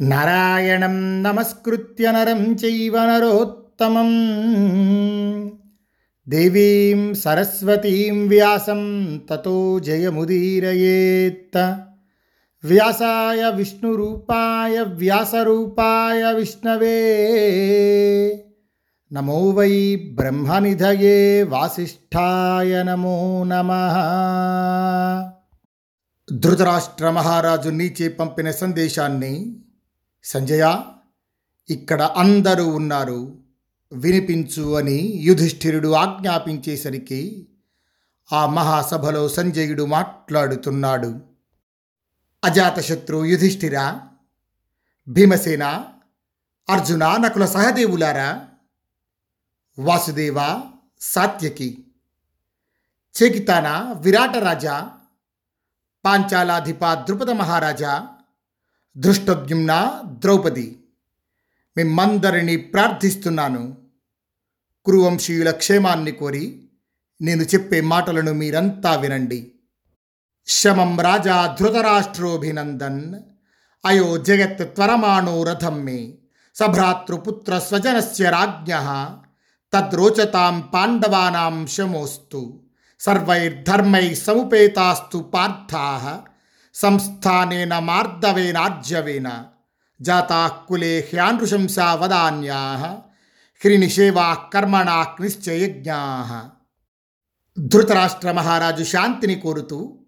నారాయణం నమస్కృత్య నరం చైవ నరోత్తమం. దేవీం సరస్వతీం వ్యాసం తతో జయముదీరయేత్త. వ్యాసాయ విష్ణురూపాయ వ్యాసరూపాయ విష్ణవే. నమో వై బ్రహ్మనిధయే వాసిష్ఠాయ నమో నమ. ధృతరాష్ట్ర మహారాజు నీచే పంపిన సందేశాన్ని సంజయ ఇక్కడ అందరూ ఉన్నారు. వినిపించు అని యుధిష్ఠిరుడు ఆజ్ఞాపించేసరికి ఆ మహాసభలో సంజయుడు మాట్లాడుతున్నాడు. అజాతశత్రు యుధిష్ఠిర భీమసేన అర్జున నకుల సహదేవులారా వాసుదేవ సాత్యకి చేకితాన విరాటరాజా పాంచాలాధిప ద్రుపద మహారాజా దృష్టద్యుమ్న ద్రౌపది. మిమ్మందరినీ ప్రార్థిస్తున్నాను. కురువంశీయుల క్షేమాన్ని కోరి నేను చెప్పే మాటలను మీరంతా వినండి. శమం రాజా ధృతరాష్ట్రోభినందన్. అయో జగత్ త్వరమాణో రథం మే. సభ్రాతృపుత్ర స్వజనస్య రాజ్ఞ. తద్రోచతాం పాండవానాం శమోస్తు. సర్వైర్ధర్మై సముపేతాస్తు పార్థా. సంస్థానేన మార్దవేనార్జవేన జాతా కులే హ్యానృశంసా వదాన్యా. హ్రినిషేవా కర్మణా ధృతరాష్ట్ర మహారాజు శాంతిని కోరుతూ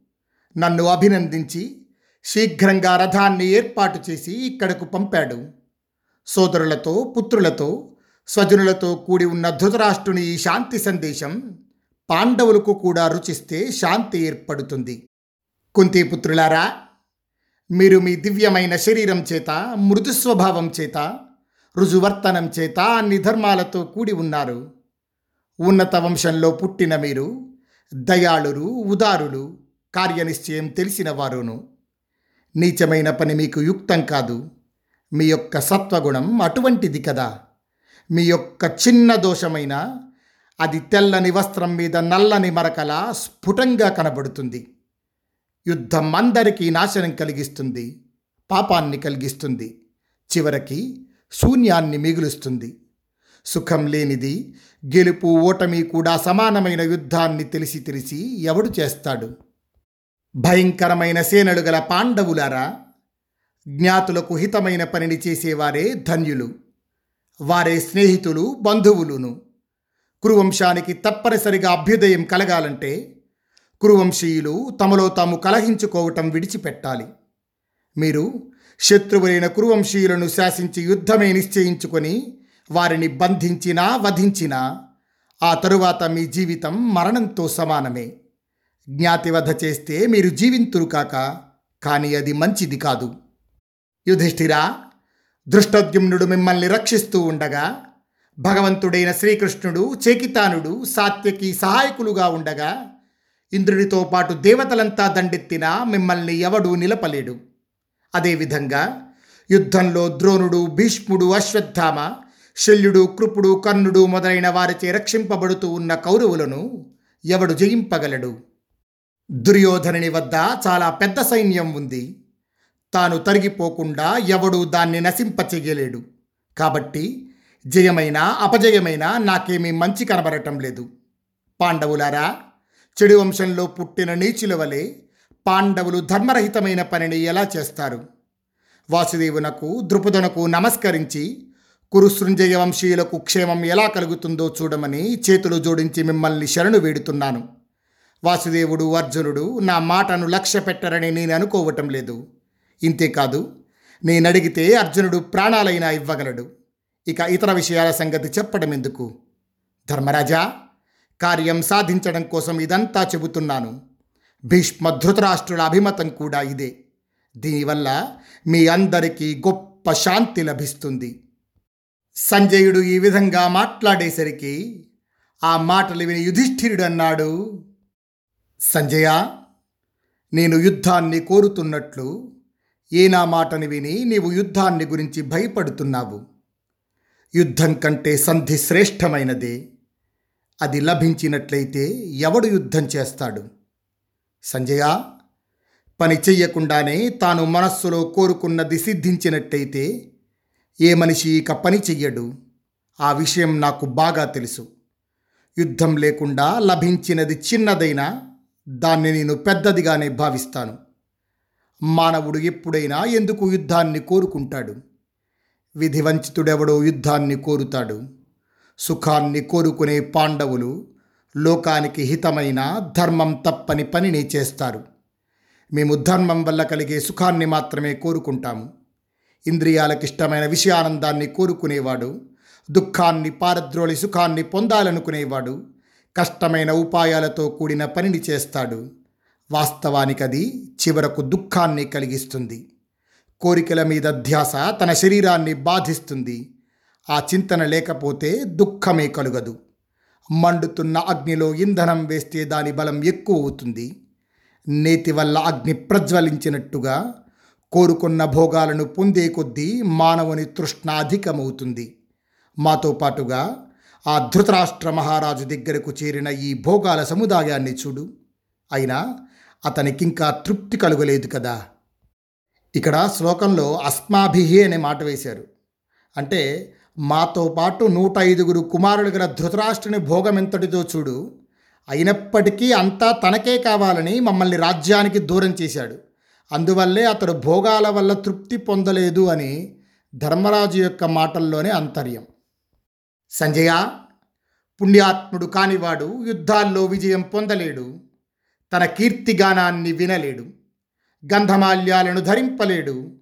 నన్ను అభినందించి శీఘ్రంగా రథాన్ని ఏర్పాటు చేసి ఇక్కడకు పంపాడు. సోదరులతో పుత్రులతో స్వజనులతో కూడి ఉన్న ధృతరాష్ట్రుని ఈ శాంతి సందేశం పాండవులకు కూడా రుచిస్తే శాంతి ఏర్పడుతుంది. కుంతిపుత్రులారా మీరు మీ దివ్యమైన శరీరం చేత మృదు స్వభావం చేత రుజువర్తనం చేత అన్ని ధర్మాలతో కూడి ఉన్నారు. ఉన్నత వంశంలో పుట్టిన మీరు దయాళులు ఉదారులు కార్యనిశ్చయం తెలిసిన వారును. నీచమైన పని మీకు యుక్తం కాదు. మీ యొక్క సత్వగుణం అటువంటిది కదా. మీ యొక్క చిన్న దోషమైన అది తెల్లని వస్త్రం మీద నల్లని మరకలా స్ఫుటంగా కనబడుతుంది. యుద్ధం అందరికీ నాశనం కలిగిస్తుంది పాపాన్ని కలిగిస్తుంది చివరికి శూన్యాన్ని మిగులుస్తుంది. సుఖం లేనిది గెలుపు ఓటమి కూడా సమానమైన యుద్ధాన్ని తెలిసి తెలిసి ఎవడు చేస్తాడు? భయంకరమైన సేనలు గల పాండవులారా జ్ఞాతులకు హితమైన పనిని చేసేవారే ధన్యులు. వారే స్నేహితులు బంధువులును. కురువంశానికి తప్పనిసరిగా అభ్యుదయం కలగాలంటే కురువంశీయులు తమలో తాము కలహించుకోవటం విడిచిపెట్టాలి. మీరు శత్రువులైన కురువంశీయులను శాసించి యుద్ధమే నిశ్చయించుకొని వారిని బంధించినా వధించినా ఆ తరువాత మీ జీవితం మరణంతో సమానమే. జ్ఞాతివధ చేస్తే మీరు జీవింతురు కాక కానీ అది మంచిది కాదు. యుధిష్ఠిరా దృష్టద్యుమ్నుడు మిమ్మల్ని రక్షిస్తూ ఉండగా భగవంతుడైన శ్రీకృష్ణుడు చేకితానుడు సాత్యకి సహాయకులుగా ఉండగా ఇంద్రుడితో పాటు దేవతలంతా దండెత్తినా మిమ్మల్ని ఎవడూ నిలపలేడు. అదేవిధంగా యుద్ధంలో ద్రోణుడు భీష్ముడు అశ్వత్థామ శల్యుడు కృపుడు కర్ణుడు మొదలైన వారిచే రక్షింపబడుతూ ఉన్న కౌరవులను ఎవడు జయింపగలడు? దుర్యోధనుని వద్ద చాలా పెద్ద సైన్యం ఉంది. తాను తరిగిపోకుండా ఎవడు దాన్ని నశింపచేయలేడు. కాబట్టి జయమైనా అపజయమైనా నాకేమీ మంచి కనబడటం లేదు. పాండవులారా చెడు వంశంలో పుట్టిన నీచుల వలె పాండవులు ధర్మరహితమైన పనిని ఎలా చేస్తారు? వాసుదేవునకు ద్రుపదునకు నమస్కరించి కురుసృంజయ వంశీయులకు క్షేమం ఎలా కలుగుతుందో చూడమని చేతులు జోడించి మిమ్మల్ని శరణు వేడుతున్నాను. వాసుదేవుడు అర్జునుడు నా మాటను లక్ష్య పెట్టరని నేను అనుకోవటం లేదు. ఇంతేకాదు నేనడిగితే అర్జునుడు ప్రాణాలైనా ఇవ్వగలడు. ఇక ఇతర విషయాల సంగతి చెప్పడం ఎందుకు ధర్మరాజా! కార్యం సాధించడం కోసం ఇదంతా చెబుతున్నాను. భీష్మ ధృతరాష్ట్రుల అభిమతం కూడా ఇదే. దీనివల్ల మీ అందరికీ గొప్ప శాంతి లభిస్తుంది. సంజయుడు ఈ విధంగా మాట్లాడేసరికి ఆ మాటలు విని యుధిష్ఠిరుడు అన్నాడు సంజయ నేను యుద్ధాన్ని కోరుతున్నట్లు ఏ నా మాటని విని నీవు యుద్ధాన్ని గురించి భయపడుతున్నావు. యుద్ధం కంటే సంధి శ్రేష్టమైనదే. అది లభించినట్లయితే ఎవడు యుద్ధం చేస్తాడు? సంజయ పని చెయ్యకుండానే తాను మనస్సులో కోరుకున్నది సిద్ధించినట్టయితే ఏ మనిషి ఇక పని చెయ్యడు? ఆ విషయం నాకు బాగా తెలుసు. యుద్ధం లేకుండా లభించినది చిన్నదైనా దాన్ని నేను పెద్దదిగానే భావిస్తాను. మానవుడు ఎప్పుడైనా ఎందుకు యుద్ధాన్ని కోరుకుంటాడు? విధివంచితుడెవడో యుద్ధాన్ని కోరుతాడు. సుఖాన్ని కోరుకునే పాండవులు లోకానికి హితమైన ధర్మం తప్పని పనిని చేస్తారు. మేము ధర్మం వల్ల కలిగే సుఖాన్ని మాత్రమే కోరుకుంటాము. ఇంద్రియాలకు ఇష్టమైన విషయానందాన్ని కోరుకునేవాడు దుఃఖాన్ని పారద్రోళి సుఖాన్ని పొందాలనుకునేవాడు కష్టమైన ఉపాయాలతో కూడిన పనిని చేస్తాడు. వాస్తవానికి అది చివరకు దుఃఖాన్ని కలిగిస్తుంది. కోరికల మీద ధ్యాస తన శరీరాన్ని బాధిస్తుంది. ఆ చింతన లేకపోతే దుఃఖమే కలుగదు. మండుతున్న అగ్నిలో ఇంధనం వేస్తే దాని బలం ఎక్కువ అవుతుంది. నేతి వల్ల అగ్ని ప్రజ్వలించినట్టుగా కోరుకున్న భోగాలను పొందే కొద్దీ మానవుని తృష్ణ అధికమవుతుంది. మాతో పాటుగా ఆ ధృతరాష్ట్ర మహారాజు దగ్గరకు చేరిన ఈ భోగాల సముదాయాన్ని చూడు. అయినా అతనికింకా తృప్తి కలుగలేదు కదా. ఇక్కడ శ్లోకంలో అస్మాభిహి అనే మాట వేశారు. అంటే మాతో పాటు నూట ఐదుగురు కుమారులు గల ధృతరాష్ట్రుని భోగమంతటిదో చూడు. అయినప్పటికీ అంతా తనకే కావాలని మమ్మల్ని రాజ్యానికి దూరం చేశాడు. అందువల్లే అతడు భోగాల వల్ల తృప్తి పొందలేదు అని ధర్మరాజు యొక్క మాటల్లోనే అంతర్యం. సంజయ పుణ్యాత్ముడు కానివాడు యుద్ధాల్లో విజయం పొందలేడు. తన కీర్తిగానాన్ని వినలేడు. గంధమాల్యాలను ధరింపలేడు.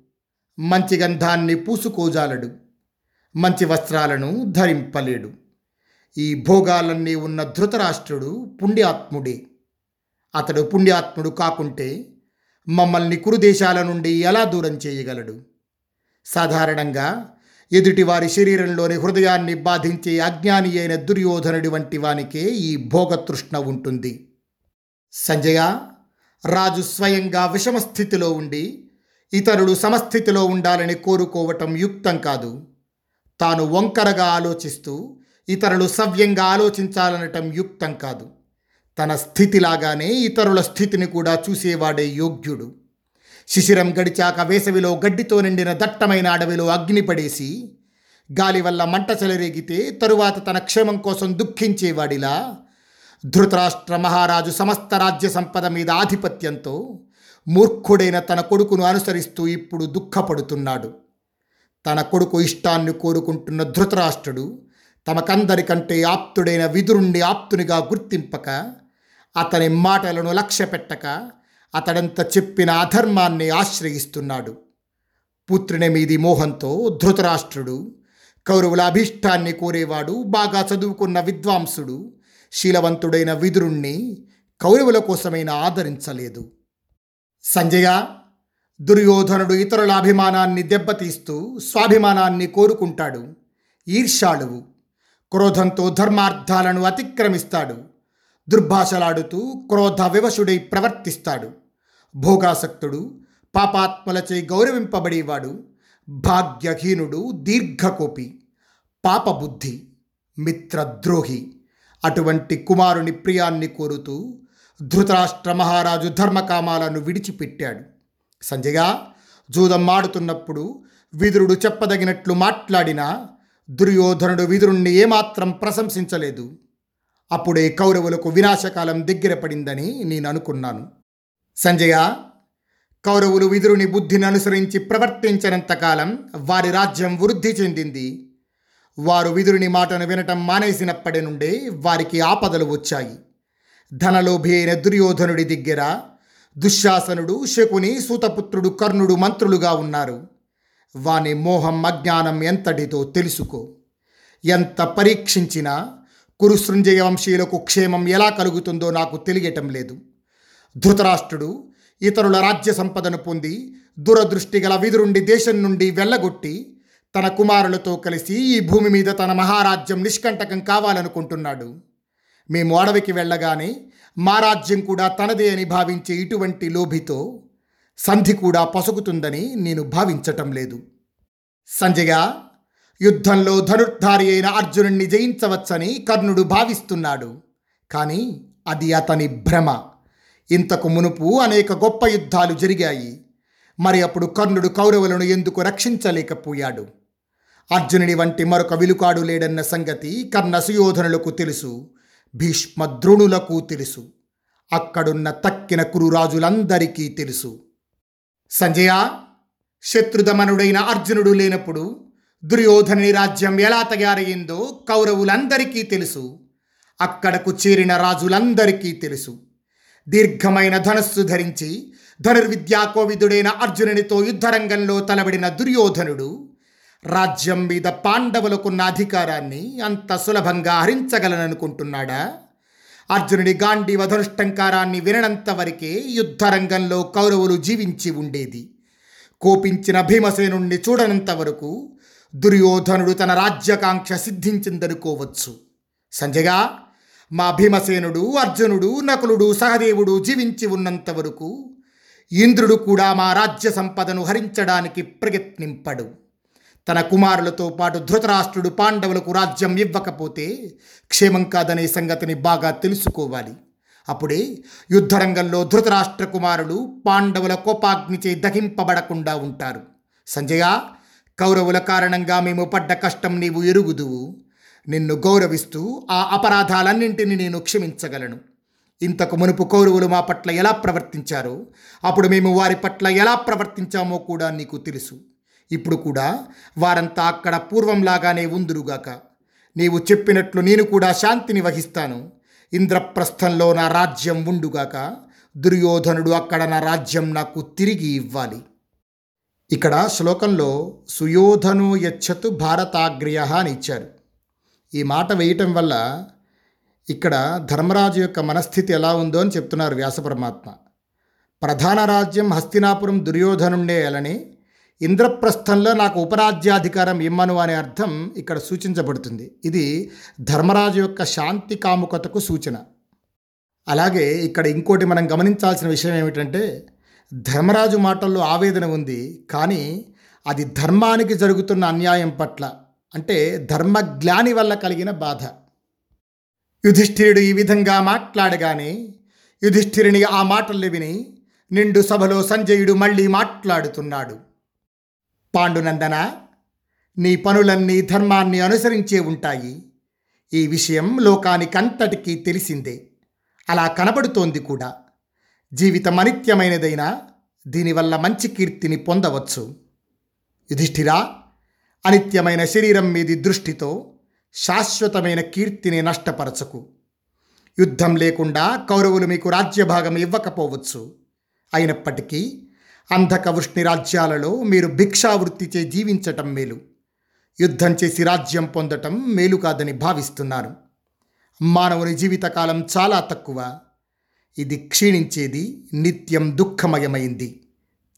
మంచి గంధాన్ని పూసుకోజాలడు. మంచి వస్త్రాలను ధరింపలేడు. ఈ భోగాలన్నీ ఉన్న ధృతరాష్ట్రుడు పుణ్యాత్ముడే. అతడు పుణ్యాత్ముడు కాకుంటే మమ్మల్ని కురుదేశాల నుండి ఎలా దూరం చేయగలడు? సాధారణంగా ఎదుటివారి శరీరంలోని హృదయాన్ని బాధించే అజ్ఞాని అయిన దుర్యోధనుడి వంటి వానికే ఈ భోగతృష్ణ ఉంటుంది. సంజయ రాజు స్వయంగా విషమ స్థితిలో ఉండి ఇతరుడు సమస్థితిలో ఉండాలని కోరుకోవటం యుక్తం కాదు. తాను వంకరగా ఆలోచిస్తూ ఇతరులు సవ్యంగా ఆలోచించాలనటం యుక్తం కాదు. తన స్థితిలాగానే ఇతరుల స్థితిని కూడా చూసేవాడే యోగ్యుడు. శిశిరం గడిచాక వేసవిలో గడ్డితో నిండిన దట్టమైన అడవిలో అగ్ని పడేసి గాలి వల్ల మంట చెలరేగితే తరువాత తన క్షేమం కోసం దుఃఖించేవాడిలా ధృతరాష్ట్ర మహారాజు సమస్త రాజ్య సంపద మీద ఆధిపత్యంతో మూర్ఖుడైన తన కొడుకును అనుసరిస్తూ ఇప్పుడు దుఃఖపడుతున్నాడు. తన కొడుకు ఇష్టాన్ని కోరుకుంటున్న ధృతరాష్ట్రుడు తమకందరికంటే ఆప్తుడైన విదురుణ్ణి ఆప్తునిగా గుర్తింపక అతని మాటలను లక్ష్య పెట్టక అతడంత చెప్పిన అధర్మాన్ని ఆశ్రయిస్తున్నాడు. పుత్రుని మీది మోహంతో ధృతరాష్ట్రుడు కౌరవుల అభీష్టాన్ని కోరేవాడు బాగా చదువుకున్న విద్వాంసుడు శీలవంతుడైన విదురుణ్ణి కౌరవుల కోసమైనా ఆదరించలేదు. సంజయ దుర్యోధనుడు ఇతరుల అభిమానాన్ని దెబ్బతీస్తూ స్వాభిమానాన్ని కోరుకుంటాడు. ఈర్షాళువు క్రోధంతో ధర్మార్థాలను అతిక్రమిస్తాడు. దుర్భాషలాడుతూ క్రోధ వివశుడై ప్రవర్తిస్తాడు. భోగాసక్తుడు పాపాత్మలచే గౌరవింపబడేవాడు. భాగ్యహీనుడు దీర్ఘకోపి. పాపబుద్ధి. మిత్రద్రోహి. అటువంటి కుమారుని ప్రియాన్ని కోరుతూ ధృతరాష్ట్ర మహారాజు ధర్మకామాలను విడిచిపెట్టాడు. సంజయ జూదం మాడుతున్నప్పుడు విదురుడు చెప్పదగినట్లు మాట్లాడినా దుర్యోధనుడు విదురుణ్ణి ఏమాత్రం ప్రశంసించలేదు. అప్పుడే కౌరవులకు వినాశకాలం దగ్గర పడిందని నేను అనుకున్నాను. సంజయ కౌరవులు విదురుని బుద్ధిని అనుసరించి ప్రవర్తించినంతకాలం వారి రాజ్యం వృద్ధి చెందింది. వారు విదురుని మాటను వినటం మానేసినప్పటి నుండే వారికి ఆపదలు వచ్చాయి. ధనలోభి అయిన దుర్యోధనుడి దగ్గర దుశ్శాసనుడు శకుని సూతపుత్రుడు కర్ణుడు మంత్రులుగా ఉన్నారు. వాని మోహం అజ్ఞానం ఎంతటితో తెలుసుకో. ఎంత పరీక్షించినా కురుసృంజయ వంశీయులకు క్షేమం ఎలా కలుగుతుందో నాకు తెలియటం లేదు. ధృతరాష్ట్రుడు ఇతరుల రాజ్య సంపదను పొంది దురదృష్టి గల విదురుండి దేశం నుండి వెళ్ళగొట్టి తన కుమారులతో కలిసి ఈ భూమి మీద తన మహారాజ్యం నిష్కంటకం కావాలనుకుంటున్నాడు. మేము అడవికి వెళ్ళగానే మా రాజ్యం కూడా తనదే అని భావించే ఇటువంటి లోభితో సంధి కూడా పసుగుతుందని నేను భావించటం లేదు. సంజయ యుద్ధంలో ధనుర్ధారి అయిన అర్జునుణ్ణి జయించవచ్చని కర్ణుడు భావిస్తున్నాడు. కానీ అది అతని భ్రమ. ఇంతకు మునుపు అనేక గొప్ప యుద్ధాలు జరిగాయి. మరి అప్పుడు కర్ణుడు కౌరవులను ఎందుకు రక్షించలేకపోయాడు? అర్జునుని వంటి మరొక విలుకాడు లేడన్న సంగతి కర్ణ సుయోధనులకు తెలుసు. భీష్మ ద్రోణులకు తెలుసు. అక్కడున్న తక్కిన కురురాజులందరికీ తెలుసు. సంజయ శత్రుదమనుడైన అర్జునుడు లేనప్పుడు దుర్యోధనుని రాజ్యం ఎలా తయారయ్యిందో కౌరవులందరికీ తెలుసు. అక్కడకు చేరిన రాజులందరికీ తెలుసు. దీర్ఘమైన ధనస్సు ధరించి ధనుర్విద్యా కోవిదుడైన అర్జునునితో యుద్ధరంగంలో తలబడిన దుర్యోధనుడు రాజ్యం మీద పాండవులకున్న అధికారాన్ని అంత సులభంగా హరించగలననుకుంటున్నాడా? అర్జునుడి గాంధీవ ధనుష్టంకారాన్ని విననంత వరకే యుద్ధరంగంలో కౌరవులు జీవించి ఉండేది. కోపించిన భీమసేనుణ్ణి చూడనంత వరకు దుర్యోధనుడు తన రాజ్యకాంక్ష సిద్ధించిందనుకోవచ్చు. సంజయగా మా భీమసేనుడు అర్జునుడు నకులుడు సహదేవుడు జీవించి ఉన్నంత వరకు ఇంద్రుడు కూడా మా రాజ్య సంపదను హరించడానికి ప్రయత్నింపడు. తన కుమారులతో పాటు ధృతరాష్ట్రుడు పాండవులకు రాజ్యం ఇవ్వకపోతే క్షేమం కాదనే సంగతిని బాగా తెలుసుకోవాలి. అప్పుడే యుద్ధరంగంలో ధృతరాష్ట్ర కుమారులు పాండవుల కోపాగ్నిచే దహింపబడకుండా ఉంటారు. సంజయ కౌరవుల కారణంగా మేము పడ్డ కష్టం నీవు ఎరుగుదువు. నిన్ను గౌరవిస్తూ ఆ అపరాధాలన్నింటినీ నేను క్షమించగలను. ఇంతకు మునుపు కౌరవులు మా పట్ల ఎలా ప్రవర్తించారో అప్పుడు మేము వారి పట్ల ఎలా ప్రవర్తించామో కూడా నీకు తెలుసు. ఇప్పుడు కూడా వారంతా అక్కడ పూర్వంలాగానే ఉందురుగాక. నీవు చెప్పినట్లు నేను కూడా శాంతిని వహిస్తాను. ఇంద్రప్రస్థంలో నా రాజ్యం ఉండుగాక దుర్యోధనుడు అక్కడ నా రాజ్యం నాకు తిరిగి ఇవ్వాలి. ఇక్కడ శ్లోకంలో సుయోధను యచ్చతు భారతాగ్రయ అని ఇచ్చారు. ఈ మాట వేయటం వల్ల ఇక్కడ ధర్మరాజు యొక్క మనస్థితి ఎలా ఉందో అని చెప్తున్నారు వ్యాసపరమాత్మ ప్రధాన రాజ్యం హస్తినాపురం దుర్యోధనుండే అలని ఇంద్రప్రస్థంలో నాకు ఉపరాజ్యాధికారం ఇమ్మను అనే అర్థం ఇక్కడ సూచించబడుతుంది. ఇది ధర్మరాజు యొక్క శాంతి కాముకతకు సూచన. అలాగే ఇక్కడ ఇంకోటి మనం గమనించాల్సిన విషయం ఏమిటంటే ధర్మరాజు మాటల్లో ఆవేదన ఉంది కానీ అది ధర్మానికి జరుగుతున్న అన్యాయం పట్ల అంటే ధర్మజ్ఞాని వల్ల కలిగిన బాధ. యుధిష్ఠిరుడు ఈ విధంగా మాట్లాడగానే యుధిష్ఠిరుని ఆ మాటలు విని నిండు సభలో సంజయుడు మళ్ళీ మాట్లాడుతున్నాడు. పాండునందన నీ పనులన్నీ ధర్మాన్ని అనుసరించే ఉంటాయి. ఈ విషయం లోకానికంతటికీ తెలిసిందే. అలా కనబడుతోంది కూడా. జీవితం అనిత్యమైనదైనా దీనివల్ల మంచి కీర్తిని పొందవచ్చు. యుధిష్ఠిరా అనిత్యమైన శరీరం మీది దృష్టితో శాశ్వతమైన కీర్తిని నష్టపరచకు. యుద్ధం లేకుండా కౌరవులు మీకు రాజ్యభాగం ఇవ్వకపోవచ్చు. అయినప్పటికీ అంధక వృష్ణి రాజ్యాలలో మీరు భిక్షావృత్తిచే జీవించటం మేలు. యుద్ధం చేసి రాజ్యం పొందటం మేలు కాదని భావిస్తున్నారు. మానవుని జీవితకాలం చాలా తక్కువ. ఇది క్షీణించేది నిత్యం దుఃఖమయమైంది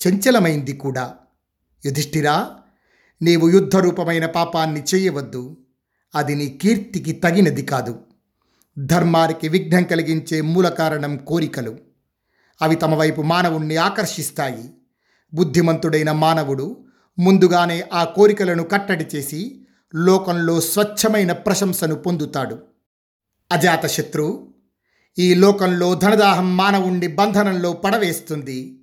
చంచలమైంది కూడా. యుధిష్ఠిరా నీవు యుద్ధరూపమైన పాపాన్ని చేయవద్దు. అది నీ కీర్తికి తగినది కాదు. ధర్మానికి విఘ్నం కలిగించే మూల కారణం కోరికలు. అవి తమ వైపు మానవుణ్ణి ఆకర్షిస్తాయి. బుద్ధిమంతుడైన మానవుడు ముందుగానే ఆ కోరికలను కట్టడి చేసి లోకంలో స్వచ్ఛమైన ప్రశంసను పొందుతాడు. అజాతశత్రు ఈ లోకంలో ధనదాహం మానవుణ్ణి బంధనంలో పడవేస్తుంది.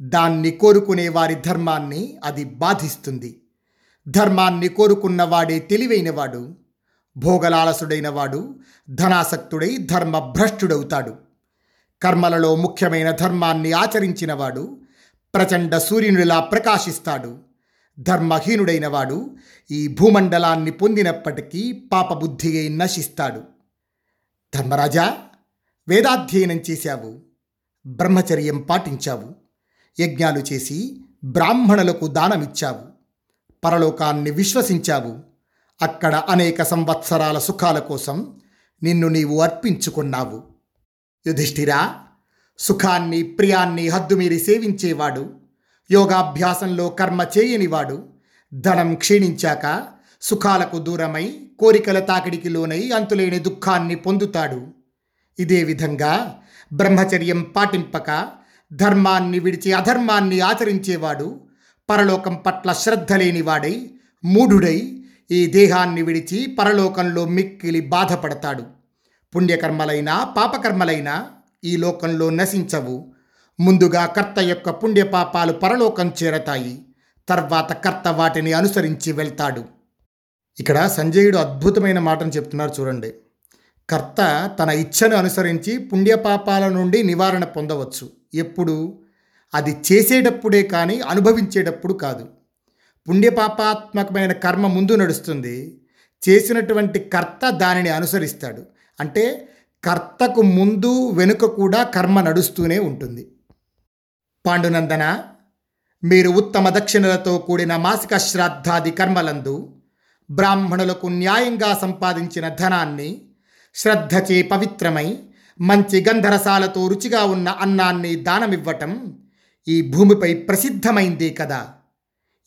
దాన్ని కోరుకునే వారి ధర్మాన్ని అది బాధిస్తుంది. ధర్మాన్ని కోరుకున్న వాడే తెలివైనవాడు భోగలాలసుడైన వాడు ధనాసక్తుడై ధర్మభ్రష్టుడవుతాడు. కర్మలలో ముఖ్యమైన ధర్మాన్ని ఆచరించినవాడు ప్రచండ సూర్యునిలా ప్రకాశిస్తాడు. ధర్మహీనుడైన వాడు ఈ భూమండలాన్ని పొందినప్పటికీ పాపబుద్ధియే నశిస్తాడు. ధర్మరాజా వేదాధ్యయనం చేశావు. బ్రహ్మచర్యం పాటించావు. యజ్ఞాలు చేసి బ్రాహ్మణులకు దానమిచ్చావు. పరలోకాన్ని విశ్వసించావు. అక్కడ అనేక సంవత్సరాల సుఖాల కోసం నిన్ను నీవు అర్పించుకున్నావు. యుధిష్ఠిరా సుఖాన్ని ప్రియాన్ని హద్దుమీరి సేవించేవాడు. యోగాభ్యాసంలో కర్మ చేయనివాడు. ధనం క్షీణించాక సుఖాలకు దూరమై కోరికల తాకిడికి లోనై అంతులేని దుఃఖాన్ని పొందుతాడు. ఇదే విధంగా బ్రహ్మచర్యం పాటింపక ధర్మాన్ని విడిచి అధర్మాన్ని ఆచరించేవాడు. పరలోకం పట్ల శ్రద్ధ లేనివాడై మూఢుడై ఈ దేహాన్ని విడిచి పరలోకంలో మిక్కిలి బాధపడతాడు. పుణ్యకర్మలైనా పాపకర్మలైనా ఈ లోకంలో నశించవు. ముందుగా కర్త యొక్క పుణ్యపాపాలు పరలోకం చేరతాయి. తర్వాత కర్త వాటిని అనుసరించి వెళ్తాడు. ఇక్కడ సంజయుడు అద్భుతమైన మాటను చెప్తున్నారు చూడండి. కర్త తన ఇచ్ఛను అనుసరించి పుణ్యపాపాల నుండి నివారణ పొందవచ్చు. ఎప్పుడు? అది చేసేటప్పుడే కానీ అనుభవించేటప్పుడు కాదు. పుణ్యపాపాత్మకమైన కర్మ ముందు నడుస్తుంది. చేసినటువంటి కర్త దానిని అనుసరిస్తాడు. అంటే కర్తకు ముందు వెనుక కూడా కర్మ నడుస్తూనే ఉంటుంది. పాండునందన మీరు ఉత్తమ దక్షిణలతో కూడిన మాసిక శ్రాద్ధాది కర్మలందు బ్రాహ్మణులకు న్యాయంగా సంపాదించిన ధనాన్ని శ్రద్ధచే పవిత్రమై మంచి గంధరసాలతో రుచిగా ఉన్న అన్నాన్ని దానమివ్వటం ఈ భూమిపై ప్రసిద్ధమైందే కదా.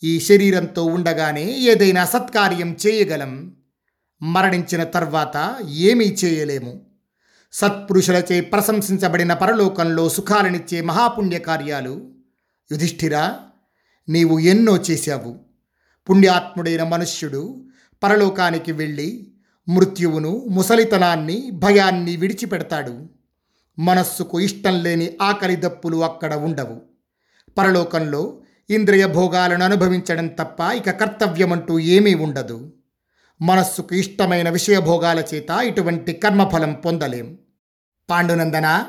ఈ శరీరంతో ఉండగానే ఏదైనా సత్కార్యం చేయగలం. మరణించిన తర్వాత ఏమీ చేయలేము. సత్పురుషులచే ప్రశంసించబడిన పరలోకంలో సుఖాలనిచ్చే మహాపుణ్య కార్యాలు యుధిష్ఠిరా నీవు ఎన్నో చేశావు. పుణ్యాత్ముడైన మనుష్యుడు పరలోకానికి వెళ్ళి మృత్యువును ముసలితనాన్ని భయాన్ని విడిచిపెడతాడు. మనస్సుకు ఇష్టం లేని ఆకలి దప్పులు అక్కడ ఉండవు. పరలోకంలో ఇంద్రియ భోగాలను అనుభవించడం తప్ప ఇక కర్తవ్యమంటూ ఏమీ ఉండదు. మనస్సుకు ఇష్టమైన విషయభోగాల చేత ఇటువంటి కర్మఫలం పొందలేం. పాండునందన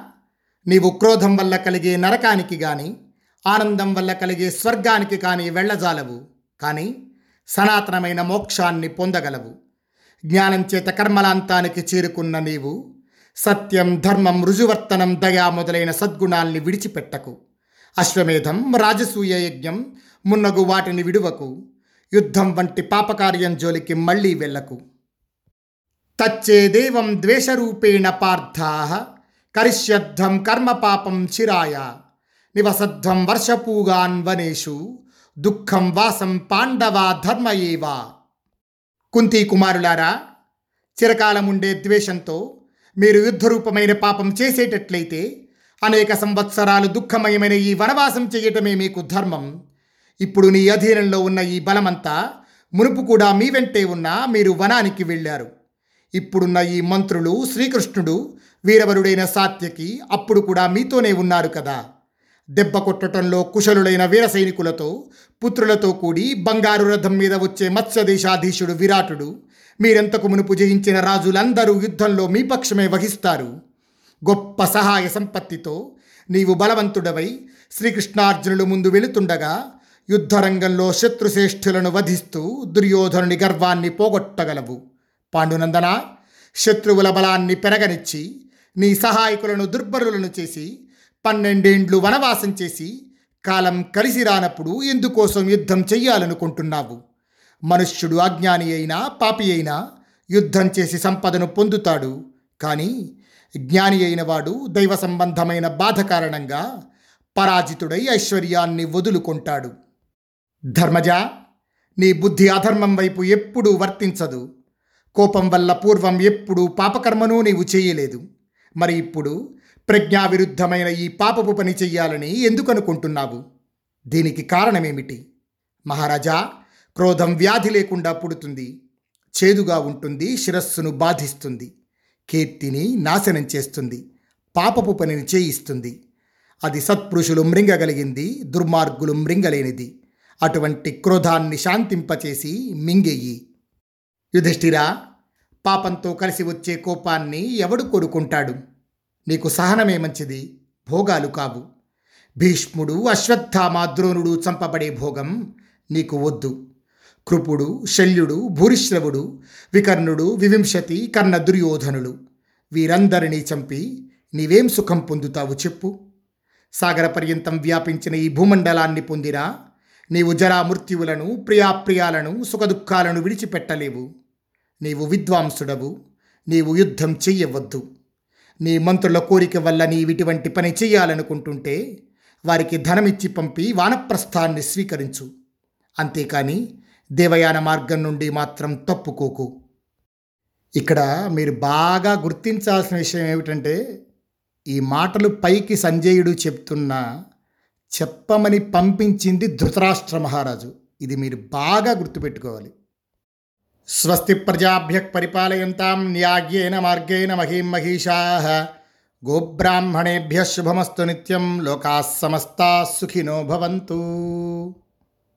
నీవు క్రోధం వల్ల కలిగే నరకానికి గాని ఆనందం వల్ల కలిగే స్వర్గానికి కానీ వెళ్ళజాలవు. కానీ సనాతనమైన మోక్షాన్ని పొందగలవు. జ్ఞానం చేత కర్మలాంతానికి చేరుకున్న నీవు సత్యం ధర్మం రుజువర్తనం దయా మొదలైన సద్గుణాల్ని విడిచిపెట్టకు. అశ్వమేధం రాజసూయ యజ్ఞం మున్నగు వాటిని విడువకు. యుద్ధం వంటి పాపకార్యం జోలికి మళ్ళీ వెళ్ళకు. తచ్చే దేవం ద్వేషరూపేణ పార్థా కరిష్యద్ధం కర్మపాపం చిరాయ నివసద్ధం వర్షపూగాన్ వనేషు దుఃఖం వాసం పాండవా ధర్మ ఏవా కుంతి కుమారులారా చిరకాలం ఉండే ద్వేషంతో మీరు యుద్ధరూపమైన పాపం చేసేటట్లయితే అనేక సంవత్సరాలు దుఃఖమయమైన ఈ వనవాసం చేయటమే మీకు ధర్మం. ఇప్పుడు నీ అధీనంలో ఉన్న ఈ బలమంతా మునుపు కూడా మీ వెంటే ఉన్నా మీరు వనానికి వెళ్ళారు. ఇప్పుడున్న ఈ మంత్రులు శ్రీకృష్ణుడు వీరవరుడైన సాత్యకి అప్పుడు కూడా మీతోనే ఉన్నారు కదా. దెబ్బ కొట్టడంలో కుశలుడైన వీర సైనికులతో పుత్రులతో కూడి బంగారు రథం మీద వచ్చే మత్స్యదేశాధీశుడు విరాటుడు మీరెంతకు మునుపు జయించిన రాజులందరూ యుద్ధంలో మీ పక్షమే వహిస్తారు. గొప్ప సహాయ సంపత్తితో నీవు బలవంతుడవై శ్రీకృష్ణార్జునుడు ముందు వెళుతుండగా యుద్ధరంగంలో శత్రుశ్రేష్ఠులను వధిస్తూ దుర్యోధనుని గర్వాన్ని పోగొట్టగలవు. పాండునందన శత్రువుల బలాన్ని పెరగనిచ్చి నీ సహాయకులను దుర్బరులను చేసి పన్నెండేండ్లు వనవాసం చేసి కాలం కలిసి రానప్పుడు ఎందుకోసం యుద్ధం చెయ్యాలనుకుంటున్నావు? మనుష్యుడు అజ్ఞాని అయినా పాపి అయినా యుద్ధం చేసి సంపదను పొందుతాడు. కానీ జ్ఞాని అయిన వాడు దైవ సంబంధమైన బాధ కారణంగా పరాజితుడై ఐశ్వర్యాన్ని వదులుకుంటాడు. ధర్మజ నీ బుద్ధి అధర్మం వైపు ఎప్పుడూ వర్తించదు. కోపం వల్ల పూర్వం ఎప్పుడూ పాపకర్మను నీవు చేయలేదు. మరి ఇప్పుడు ప్రజ్ఞా విరుద్ధమైన ఈ పాపపు పని చెయ్యాలని ఎందుకు అనుకుంటున్నావు దీనికి కారణమేమిటి? మహారాజా క్రోధం వ్యాధి లేకుండా పుడుతుంది. చేదుగా ఉంటుంది శిరస్సును బాధిస్తుంది. కీర్తిని నాశనం చేస్తుంది. పాపపు పనిని చేయిస్తుంది. అది సత్పురుషులు మృంగగలిగింది దుర్మార్గులు మృంగలేనిది. అటువంటి క్రోధాన్ని శాంతింపచేసి మింగేయి. యుధిష్ఠిరా పాపంతో కలిసి వచ్చే కోపాన్ని ఎవడు కోరుకుంటాడు? నీకు సహనమే మంచిది భోగాలు కావు. భీష్ముడు అశ్వత్థామ ద్రోణుడు చంపబడే భోగం నీకు వద్దు. కృపుడు శల్యుడు భూరిశ్రవుడు వికర్ణుడు వివింశతి కర్ణ దుర్యోధనులు వీరందరినీ చంపి నీవేం సుఖం పొందుతావు చెప్పు. సాగర పర్యంతం వ్యాపించిన ఈ భూమండలాన్ని పొందినా నీవు జరా మృత్యువులను ప్రియాప్రియాలను సుఖదుఖాలను విడిచిపెట్టలేవు. నీవు విద్వాంసుడవు. నీవు యుద్ధం చెయ్యవద్దు. నీ మంత్రుల కోరిక వల్ల నీవిటువంటి పని చేయాలనుకుంటుంటే వారికి ధనమిచ్చి పంపి వానప్రస్థాన్ని స్వీకరించు. అంతేకాని దేవయాన మార్గం నుండి మాత్రం తప్పుకోకు. ఇక్కడ మీరు బాగా గుర్తించాల్సిన విషయం ఏమిటంటే ఈ మాటలు పైకి సంజయుడు చెప్తున్నా చెప్పమని పంపించింది ధృతరాష్ట్ర మహారాజు. ఇది మీరు బాగా గుర్తుపెట్టుకోవాలి. స్వస్తి ప్రజాభ్య పరిపాలయంతాం న్యాగ్యేన మార్గేణ మహీం మహిషా. గోబ్రాహ్మణేభ్య శుభమస్తు నిత్యం. లోకా సమస్తా సుఖినో భవంతు.